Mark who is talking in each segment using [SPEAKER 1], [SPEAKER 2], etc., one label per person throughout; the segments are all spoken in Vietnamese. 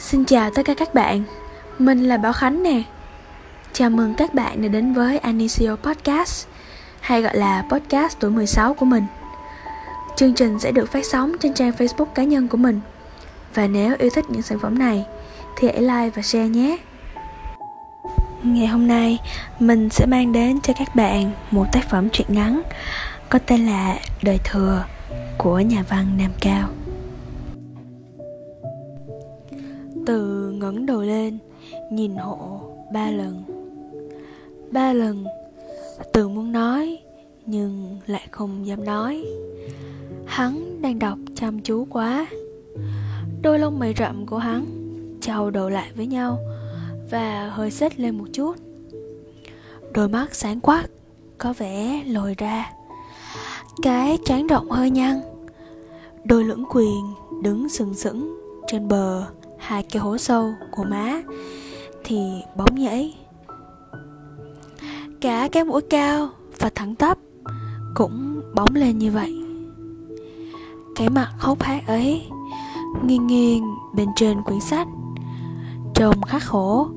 [SPEAKER 1] Xin chào tất cả các bạn, mình là Bảo Khánh nè. Chào mừng các bạn đã đến với Anisio Podcast Hay gọi là podcast tuổi 16 của mình. Chương trình sẽ được phát sóng trên trang Facebook cá nhân của mình. Và nếu yêu thích những sản phẩm này thì hãy like và share nhé. Ngày hôm nay mình sẽ mang đến cho các bạn một tác phẩm truyện ngắn Có tên là Đời Thừa của nhà văn Nam Cao. Từ ngẩng đầu lên, nhìn hộ ba lần. Ba lần, từ muốn nói, nhưng lại không dám nói. Hắn đang đọc chăm chú quá. Đôi lông mày rậm của hắn trao đầu lại với nhau và hơi xếch lên một chút. Đôi mắt sáng quắc, có vẻ lồi ra. Cái trán rộng hơi nhăn. Đôi lưỡng quyền đứng sừng sững trên bờ hai cái hố sâu của má, thì bóng nhảy cả cái mũi cao và thẳng tắp cũng bóng lên như vậy. Cái mặt hốc hác ấy nghiêng nghiêng bên trên quyển sách, trông khắc khổ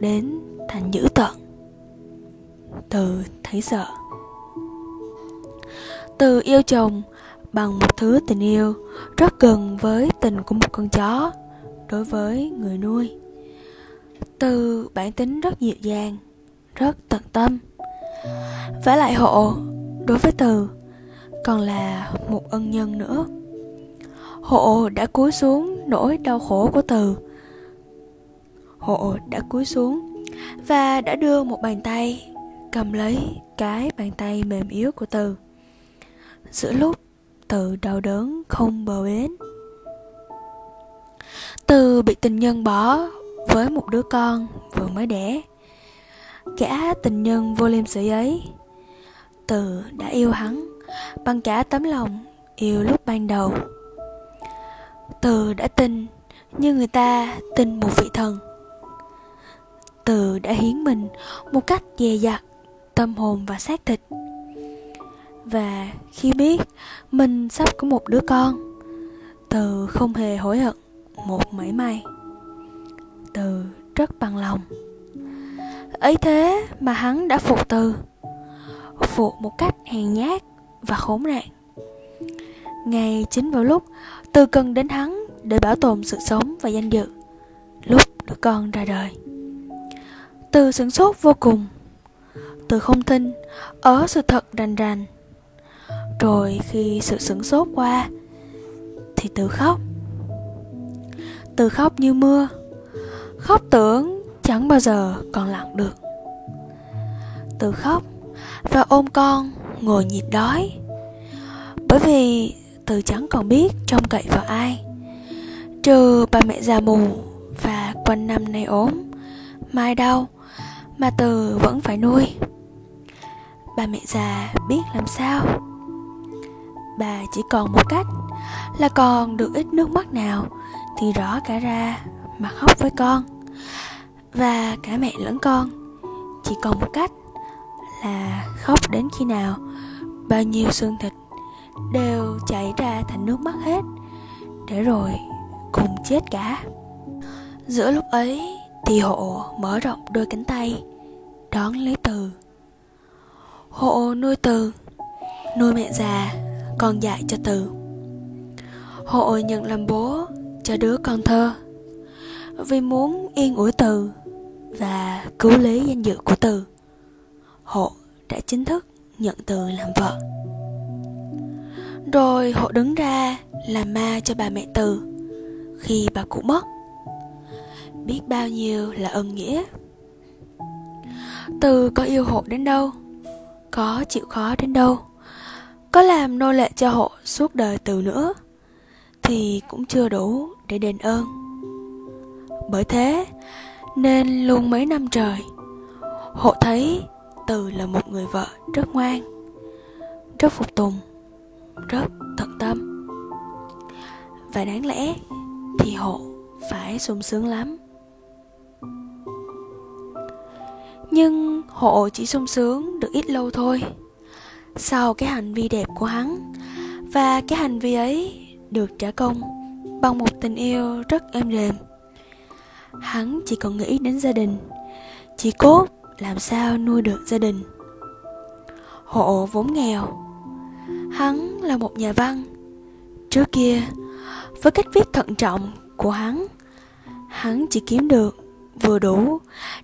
[SPEAKER 1] đến thành dữ tợn. Từ thấy sợ. Từ yêu chồng bằng một thứ tình yêu rất gần với tình của một con chó đối với người nuôi. Từ bản tính rất dịu dàng, rất tận tâm. Vả lại hộ, đối với từ, còn là một ân nhân nữa. Hộ đã cúi xuống nỗi đau khổ của từ. Hộ đã cúi xuống và đã đưa một bàn tay, cầm lấy cái bàn tay mềm yếu của từ. Giữa lúc từ đau đớn không bờ bến từ bị tình nhân bỏ với một đứa con vừa mới đẻ. Cả tình nhân vô liêm sỉ ấy, Từ đã yêu hắn, Bằng cả tấm lòng yêu lúc ban đầu. Từ đã tin Như người ta tin một vị thần. Từ đã hiến mình Một cách dè dặt, Tâm hồn và xác thịt. Và khi biết Mình sắp có một đứa con, Từ không hề hối hận một mảy may. Từ rất bằng lòng. Ấy thế mà hắn đã phục từ. Phục một cách hèn nhát và khốn nạn. Ngay chính vào lúc từ cần đến hắn để bảo tồn sự sống và danh dự, lúc đứa con ra đời. Từ sửng sốt vô cùng. Từ không tin ở sự thật rành rành. Rồi khi sự sửng sốt qua, thì từ khóc từ khóc như mưa. Khóc tưởng chẳng bao giờ còn lặng được. Từ khóc và ôm con ngồi nhịn đói. Bởi vì từ chẳng còn biết trông cậy vào ai. Trừ bà mẹ già mù và quanh năm nay ốm, mai đau mà từ vẫn phải nuôi. Bà mẹ già biết làm sao? Bà chỉ còn một cách là còn được ít nước mắt nào thì rõ cả ra mà khóc với con. Và cả mẹ lẫn con, chỉ còn một cách là khóc đến khi nào bao nhiêu xương thịt đều chảy ra thành nước mắt hết, để rồi cùng chết cả. Giữa lúc ấy, thì hộ mở rộng đôi cánh tay, đón lấy từ. Hộ nuôi từ, nuôi mẹ già còn dạy cho từ. Hộ nhận làm bố cho đứa con thơ. Vì muốn yên ủi từ và cứu lấy danh dự của từ, hộ đã chính thức nhận từ làm vợ. Rồi hộ đứng ra làm ma cho bà mẹ từ khi bà cụ mất. Biết bao nhiêu là ân nghĩa. Từ có yêu hộ đến đâu, có chịu khó đến đâu, có làm nô lệ cho hộ suốt đời từ nữa thì cũng chưa đủ để đền ơn. Bởi thế, nên luôn mấy năm trời, hộ thấy từ là một người vợ rất ngoan, rất phục tùng, rất tận tâm. Và đáng lẽ thì hộ phải sung sướng lắm. Nhưng hộ chỉ sung sướng được ít lâu thôi. Sau cái hành vi đẹp của hắn và cái hành vi ấy được trả công bằng một tình yêu rất êm đềm. Hắn chỉ còn nghĩ đến gia đình, Chỉ cốt làm sao nuôi được gia đình. Hộ vốn nghèo, Hắn là một nhà văn. Trước kia, Với cách viết thận trọng của hắn Hắn chỉ kiếm được vừa đủ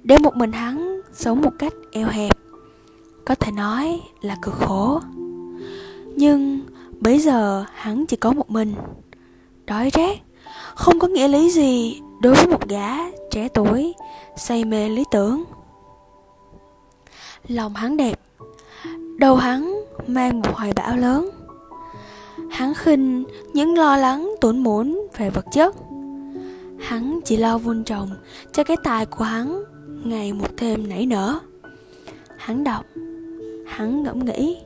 [SPEAKER 1] Để một mình hắn sống một cách eo hẹp, Có thể nói là cực khổ. Nhưng bây giờ hắn chỉ có một mình. Đói rét, Không có nghĩa lý gì đối với một gã trẻ tuổi, say mê lý tưởng. Lòng hắn đẹp, đầu hắn mang một hoài bão lớn. Hắn khinh những lo lắng tổn muốn về vật chất. Hắn chỉ lo vun trồng cho cái tài của hắn ngày một thêm nảy nở. Hắn đọc, hắn ngẫm nghĩ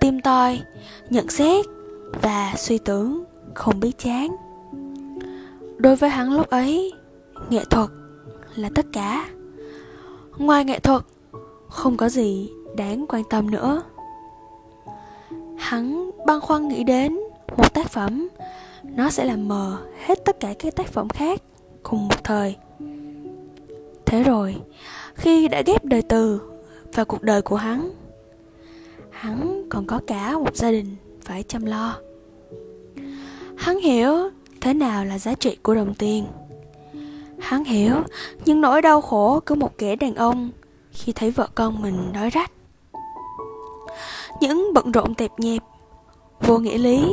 [SPEAKER 1] tim tôi, nhận xét và suy tưởng không biết chán. Đối với hắn lúc ấy, nghệ thuật là tất cả. Ngoài nghệ thuật, không có gì đáng quan tâm nữa. Hắn băn khoăn nghĩ đến một tác phẩm, nó sẽ làm mờ hết tất cả các tác phẩm khác cùng một thời. Thế rồi, khi đã ghép đời từ vào cuộc đời của hắn hắn còn có cả một gia đình phải chăm lo. Hắn hiểu thế nào là giá trị của đồng tiền. Hắn hiểu những nỗi đau khổ của một kẻ đàn ông khi thấy vợ con mình đói rách. Những bận rộn tẹp nhẹp, vô nghĩa lý,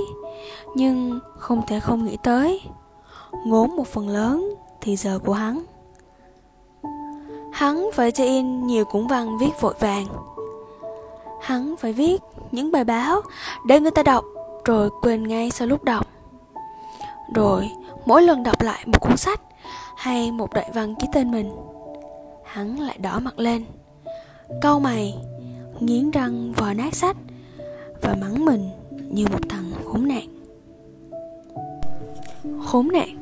[SPEAKER 1] nhưng không thể không nghĩ tới, ngốn một phần lớn thì giờ của hắn. Hắn phải cho in nhiều cuốn văn viết vội vàng hắn phải viết những bài báo để người ta đọc, rồi quên ngay sau lúc đọc. Rồi, mỗi lần đọc lại một cuốn sách hay một đoạn văn ký tên mình, hắn lại đỏ mặt lên câu mày, nghiến răng vò nát sách và mắng mình như một thằng khốn nạn. Khốn nạn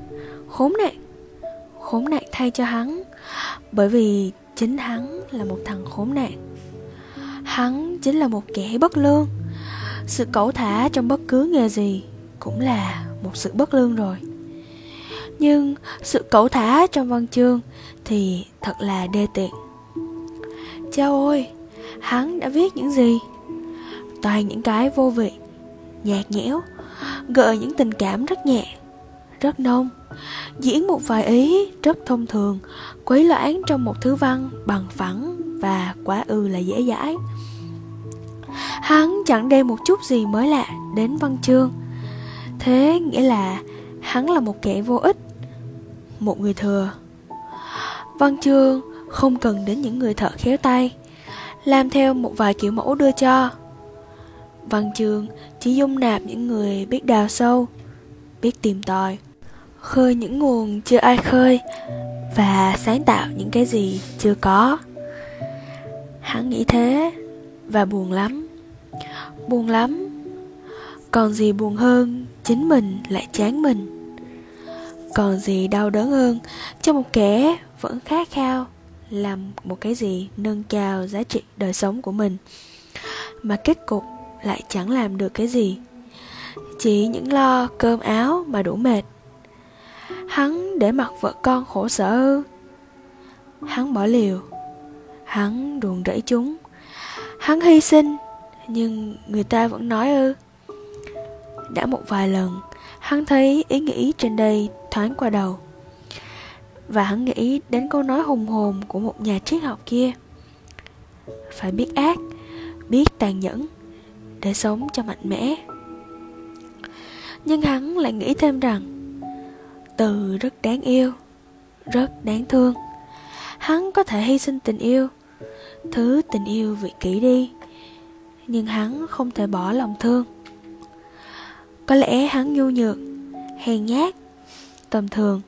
[SPEAKER 1] khốn nạn khốn nạn thay cho hắn, bởi vì chính hắn là một thằng khốn nạn hắn chính là một kẻ bất lương. Sự cẩu thả trong bất cứ nghề gì cũng là một sự bất lương rồi. Nhưng sự cẩu thả trong văn chương thì thật là đê tiện. Chao ôi, hắn đã viết những gì? Toàn những cái vô vị, nhạt nhẽo, gợi những tình cảm rất nhẹ, rất nông, diễn một vài ý rất thông thường, quấy loãng trong một thứ văn bằng phẳng và quá ư là dễ dãi. Hắn chẳng đem một chút gì mới lạ đến văn chương. Thế nghĩa là hắn là một kẻ vô ích, một người thừa. Văn chương không cần đến những người thợ khéo tay làm theo một vài kiểu mẫu đưa cho văn chương chỉ dung nạp những người biết đào sâu biết tìm tòi khơi những nguồn chưa ai khơi và sáng tạo những cái gì chưa có hắn nghĩ thế và buồn lắm. Buồn lắm. Còn gì buồn hơn chính mình lại chán mình? Còn gì đau đớn hơn cho một kẻ vẫn khát khao làm một cái gì nâng cao giá trị đời sống của mình mà kết cục lại chẳng làm được cái gì? Chỉ những lo cơm áo mà đủ mệt. Hắn để mặc vợ con khổ sở. Ư hắn bỏ liều hắn ruồng rẫy chúng. Hắn hy sinh, nhưng người ta vẫn nói ư. Đã một vài lần, hắn thấy ý nghĩ trên đây thoáng qua đầu. Và hắn nghĩ đến câu nói hùng hồn của một nhà triết học kia. Phải biết ác, biết tàn nhẫn để sống cho mạnh mẽ. Nhưng hắn lại nghĩ thêm rằng, từ rất đáng yêu, rất đáng thương. Hắn có thể hy sinh tình yêu thứ tình yêu vị kỷ đi. Nhưng hắn không thể bỏ lòng thương. Có lẽ hắn nhu nhược, hèn nhát, tầm thường,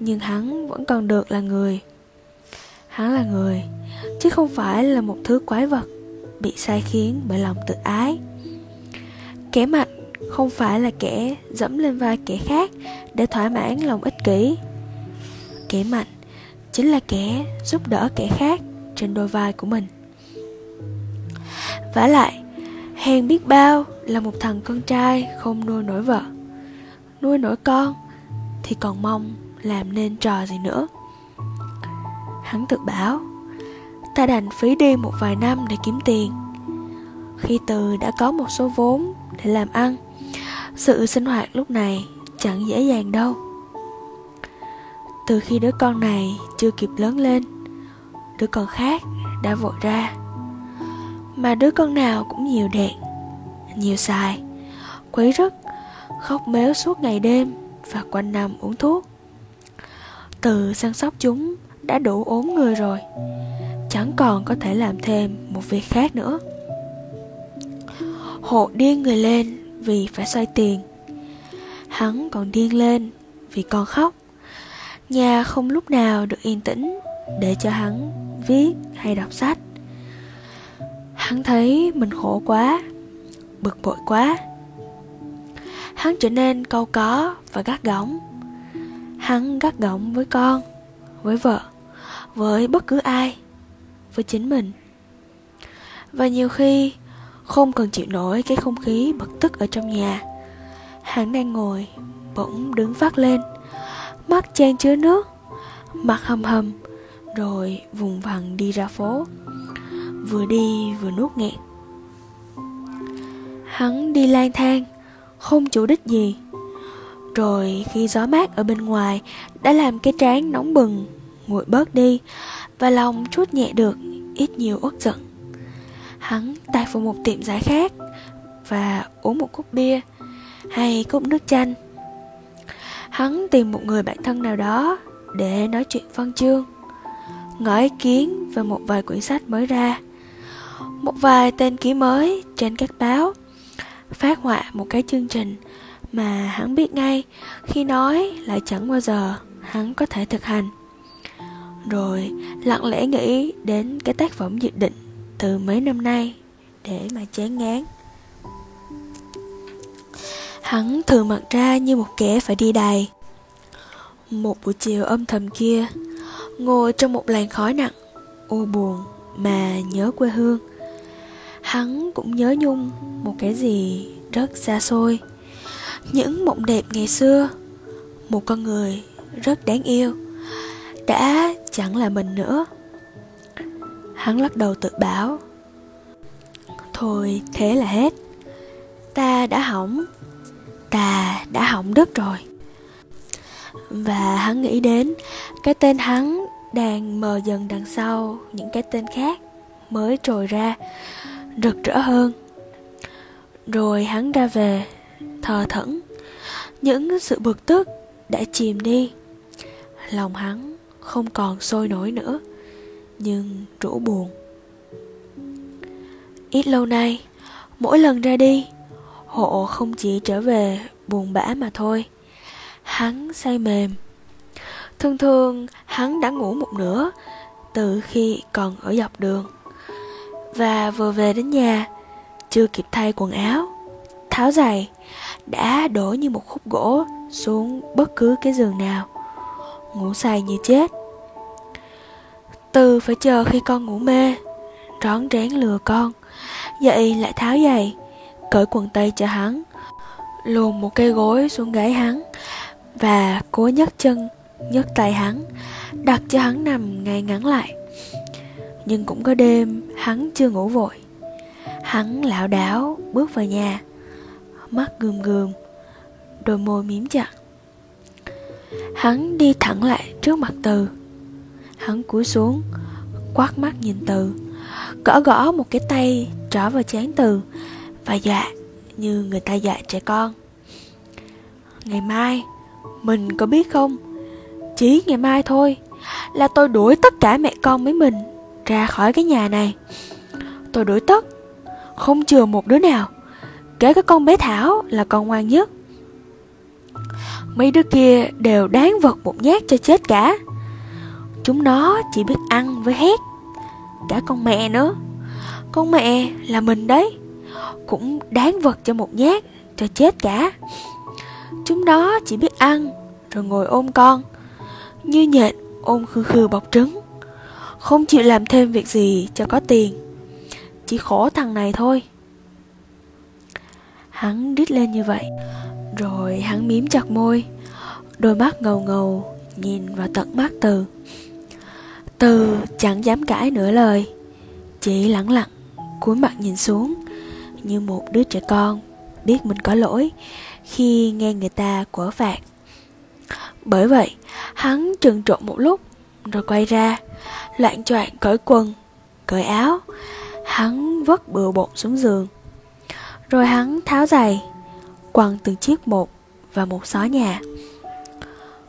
[SPEAKER 1] nhưng hắn vẫn còn được là người. Hắn là người, chứ không phải là một thứ quái vật bị sai khiến bởi lòng tự ái. Kẻ mạnh không phải là kẻ dẫm lên vai kẻ khác để thỏa mãn lòng ích kỷ. Kẻ mạnh chính là kẻ giúp đỡ kẻ khác trên đôi vai của mình. Vả lại, hèn biết bao là một thằng con trai không nuôi nổi vợ. Nuôi nổi con thì còn mong làm nên trò gì nữa. Hắn tự bảo, ta đành phí đi một vài năm để kiếm tiền. Khi từ đã có một số vốn để làm ăn, sự sinh hoạt lúc này chẳng dễ dàng đâu. Từ khi đứa con này chưa kịp lớn lên đứa con khác đã vội ra. Mà đứa con nào cũng nhiều đèn nhiều xài, quấy rứt, khóc mếu suốt ngày đêm và quanh năm uống thuốc. Từ săn sóc chúng đã đủ ốm người rồi, chẳng còn có thể làm thêm một việc khác nữa. Hộ điên người lên vì phải xoay tiền, hắn còn điên lên vì con khóc. Nhà không lúc nào được yên tĩnh để cho hắn viết hay đọc sách. Hắn thấy mình khổ quá, bực bội quá. Hắn trở nên câu có và gắt gỏng. Hắn gắt gỏng với con, với vợ, với bất cứ ai, với chính mình. Và nhiều khi không cần chịu nổi cái không khí bực tức ở trong nhà, hắn đang ngồi bỗng đứng phát lên, mắt chan chứa nước, mặt hầm hầm rồi vùng vằng đi ra phố. Vừa đi vừa nuốt nghẹn. Hắn đi lang thang, không chủ đích gì. Rồi khi gió mát ở bên ngoài đã làm cái trán nóng bừng, nguội bớt đi và lòng chút nhẹ được ít nhiều uất giận. Hắn tạt vào một tiệm giải khác và uống một cốc bia hay cốc nước chanh. Hắn tìm một người bạn thân nào đó để nói chuyện văn chương ngõ ý kiến về một vài quyển sách mới ra. Một vài tên ký mới trên các báo phát họa một cái chương trình mà hắn biết ngay, khi nói lại chẳng bao giờ hắn có thể thực hành. Rồi lặng lẽ nghĩ đến cái tác phẩm dự định từ mấy năm nay để mà chán ngán. Hắn thường mặc ra như một kẻ phải đi đài. Một buổi chiều âm thầm kia ngồi trong một làn khói nặng. U buồn mà nhớ quê hương. Hắn cũng nhớ nhung một cái gì rất xa xôi. Những mộng đẹp ngày xưa. Một con người rất đáng yêu. Đã chẳng là mình nữa. Hắn lắc đầu tự bảo. Thôi thế là hết. Ta đã hỏng. Ta đã hỏng đứt rồi. Và hắn nghĩ đến cái tên hắn đang mờ dần đằng sau những cái tên khác mới trồi ra, rực rỡ hơn. Rồi hắn ra về, thờ thẫn. Những sự bực tức đã chìm đi. Lòng hắn không còn sôi nổi nữa, nhưng rũ buồn. Ít lâu nay, mỗi lần ra đi, hộ không chỉ trở về buồn bã mà thôi. Hắn say mềm thường thường, hắn đã ngủ một nửa từ khi còn ở dọc đường. Và vừa về đến nhà, chưa kịp thay quần áo, tháo giày, đã đổ như một khúc gỗ xuống bất cứ cái giường nào, ngủ say như chết. Từ phải chờ khi con ngủ mê, rón rén lừa con, dậy lại tháo giày, cởi quần tây cho hắn, luồn một cây gối xuống gáy hắn và cố nhấc chân nhấc tay hắn đặt cho hắn nằm ngay ngắn lại. Nhưng cũng có đêm, hắn chưa ngủ vội. Hắn lảo đảo bước vào nhà, mắt gườm gườm, đôi môi miếm chặt. Hắn đi thẳng lại trước mặt từ. Hắn cúi xuống, quát mắt nhìn từ, gõ gõ một cái tay trỏ vào chán từ, và dọa như người ta dạy trẻ con. Ngày mai, mình có biết không? Chỉ ngày mai thôi, là tôi đuổi tất cả mẹ con với mình ra khỏi cái nhà này. Tôi đuổi tất, không chừa một đứa nào, kể cả con bé thảo là con ngoan nhất. Mấy đứa kia đều đáng vật một nhát cho chết cả. Chúng nó chỉ biết ăn với hét, cả con mẹ nữa. Con mẹ là mình đấy, cũng đáng vật cho một nhát cho chết cả. Chúng nó chỉ biết ăn, rồi ngồi ôm con như nhện ôm khư khư bọc trứng. Không chịu làm thêm việc gì cho có tiền, chỉ khổ thằng này thôi. Hắn đít lên như vậy, rồi hắn miếm chặt môi, đôi mắt ngầu ngầu nhìn vào tận mắt từ. Từ chẳng dám cãi nửa lời, chỉ lặng lặng cúi mặt nhìn xuống như một đứa trẻ con biết mình có lỗi khi nghe người ta quở phạt bởi vậy, hắn trừng trộn một lúc, rồi quay ra, loạn choạng cởi quần, cởi áo. Hắn vất bừa bộn xuống giường. Rồi hắn tháo giày, quăng từng chiếc một và một xó nhà.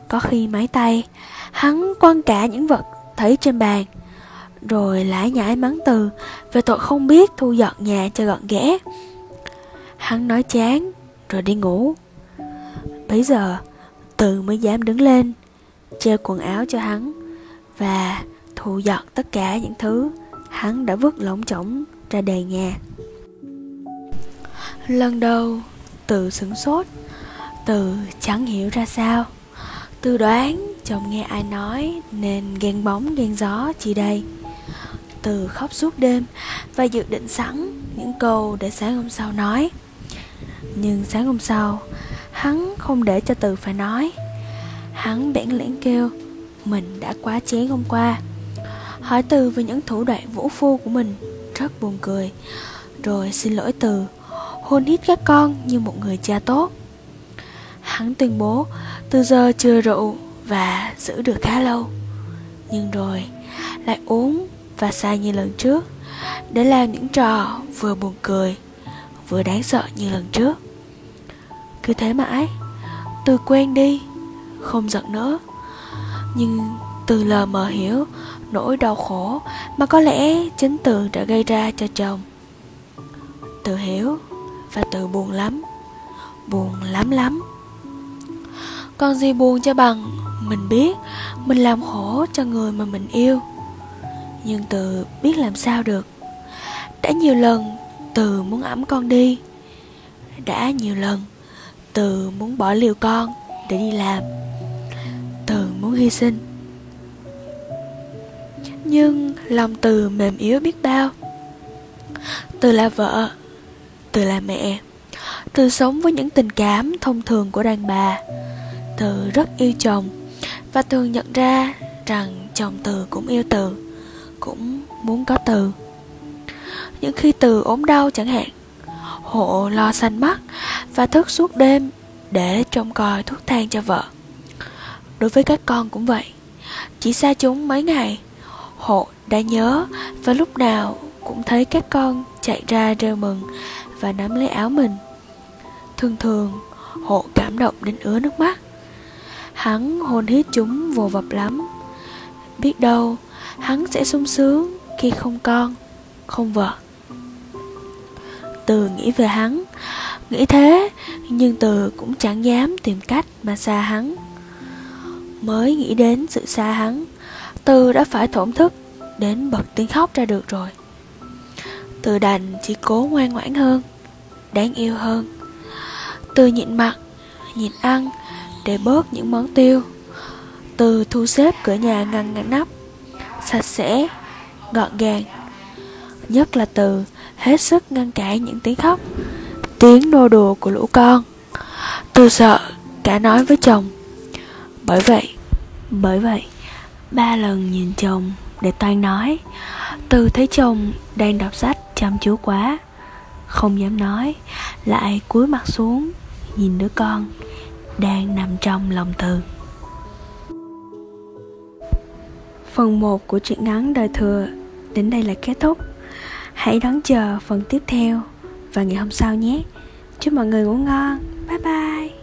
[SPEAKER 1] Có khi máy tay, hắn quăng cả những vật thấy trên bàn, rồi lải nhải mắng từ về tội không biết thu dọn nhà cho gọn ghẽ. Hắn nói chán, rồi đi ngủ. Bây giờ từ mới dám đứng lên, treo quần áo cho hắn và thu dọn tất cả những thứ hắn đã vứt lỏng chỏng ra đề nhà. Lần đầu, từ sửng sốt, từ chẳng hiểu ra sao từ đoán chồng nghe ai nói nên ghen bóng ghen gió chỉ đây. Từ khóc suốt đêm và dự định sẵn những câu để sáng hôm sau nói. Nhưng sáng hôm sau hắn không để cho từ phải nói. Hắn bẽn lẽn kêu, mình đã quá chén hôm qua. Hỏi từ về những thủ đoạn vũ phu của mình, rất buồn cười. Rồi xin lỗi từ, hôn hít các con như một người cha tốt. Hắn tuyên bố, từ giờ chưa rượu và giữ được khá lâu. Nhưng rồi, lại uống và sai như lần trước, để làm những trò vừa buồn cười, vừa đáng sợ như lần trước cứ thế mãi. Từ quen đi, không giận nữa. Nhưng từ lờ mờ hiểu nỗi đau khổ mà có lẽ chính từ đã gây ra cho chồng. Từ hiểu và từ buồn lắm buồn lắm lắm. Còn gì buồn cho bằng mình biết mình làm khổ cho người mà mình yêu. Nhưng từ biết làm sao được. Đã nhiều lần từ muốn ẵm con đi. Đã nhiều lần từ muốn bỏ liều con để đi làm. Từ muốn hy sinh. Nhưng lòng từ mềm yếu biết bao. Từ là vợ, từ là mẹ. Từ sống với những tình cảm thông thường của đàn bà. Từ rất yêu chồng và thường nhận ra rằng chồng từ cũng yêu từ, cũng muốn có từ. Những khi từ ốm đau chẳng hạn hộ lo xanh mắt và thức suốt đêm để trông coi thuốc thang cho vợ. Đối với các con cũng vậy. Chỉ xa chúng mấy ngày, hộ đã nhớ và lúc nào cũng thấy các con chạy ra rêu mừng và nắm lấy áo mình. Thường thường, hộ cảm động đến ứa nước mắt. Hắn hôn hít chúng vô vập lắm. Biết đâu, hắn sẽ sung sướng khi không con, không vợ từ nghĩ về hắn. Nghĩ thế, nhưng từ cũng chẳng dám tìm cách mà xa hắn. Mới nghĩ đến sự xa hắn, từ đã phải thổn thức, đến bật tiếng khóc ra được rồi. Từ đành chỉ cố ngoan ngoãn hơn, đáng yêu hơn. Từ nhịn mặt, nhịn ăn, để bớt những món tiêu. Từ thu xếp cửa nhà ngăn ngăn nắp, sạch sẽ, gọn gàng. Nhất là từ hết sức ngăn cản những tiếng khóc, tiếng nô đùa của lũ con. Tôi sợ cả nói với chồng. Bởi vậy bởi vậy, ba lần nhìn chồng để toan nói. Từ thấy chồng đang đọc sách chăm chú quá, không dám nói, lại cúi mặt xuống nhìn đứa con đang nằm trong lòng từ. Phần 1 của truyện ngắn đời thừa đến đây là kết thúc hãy đón chờ phần tiếp theo vào ngày hôm sau nhé. Chúc mọi người ngủ ngon. Bye bye.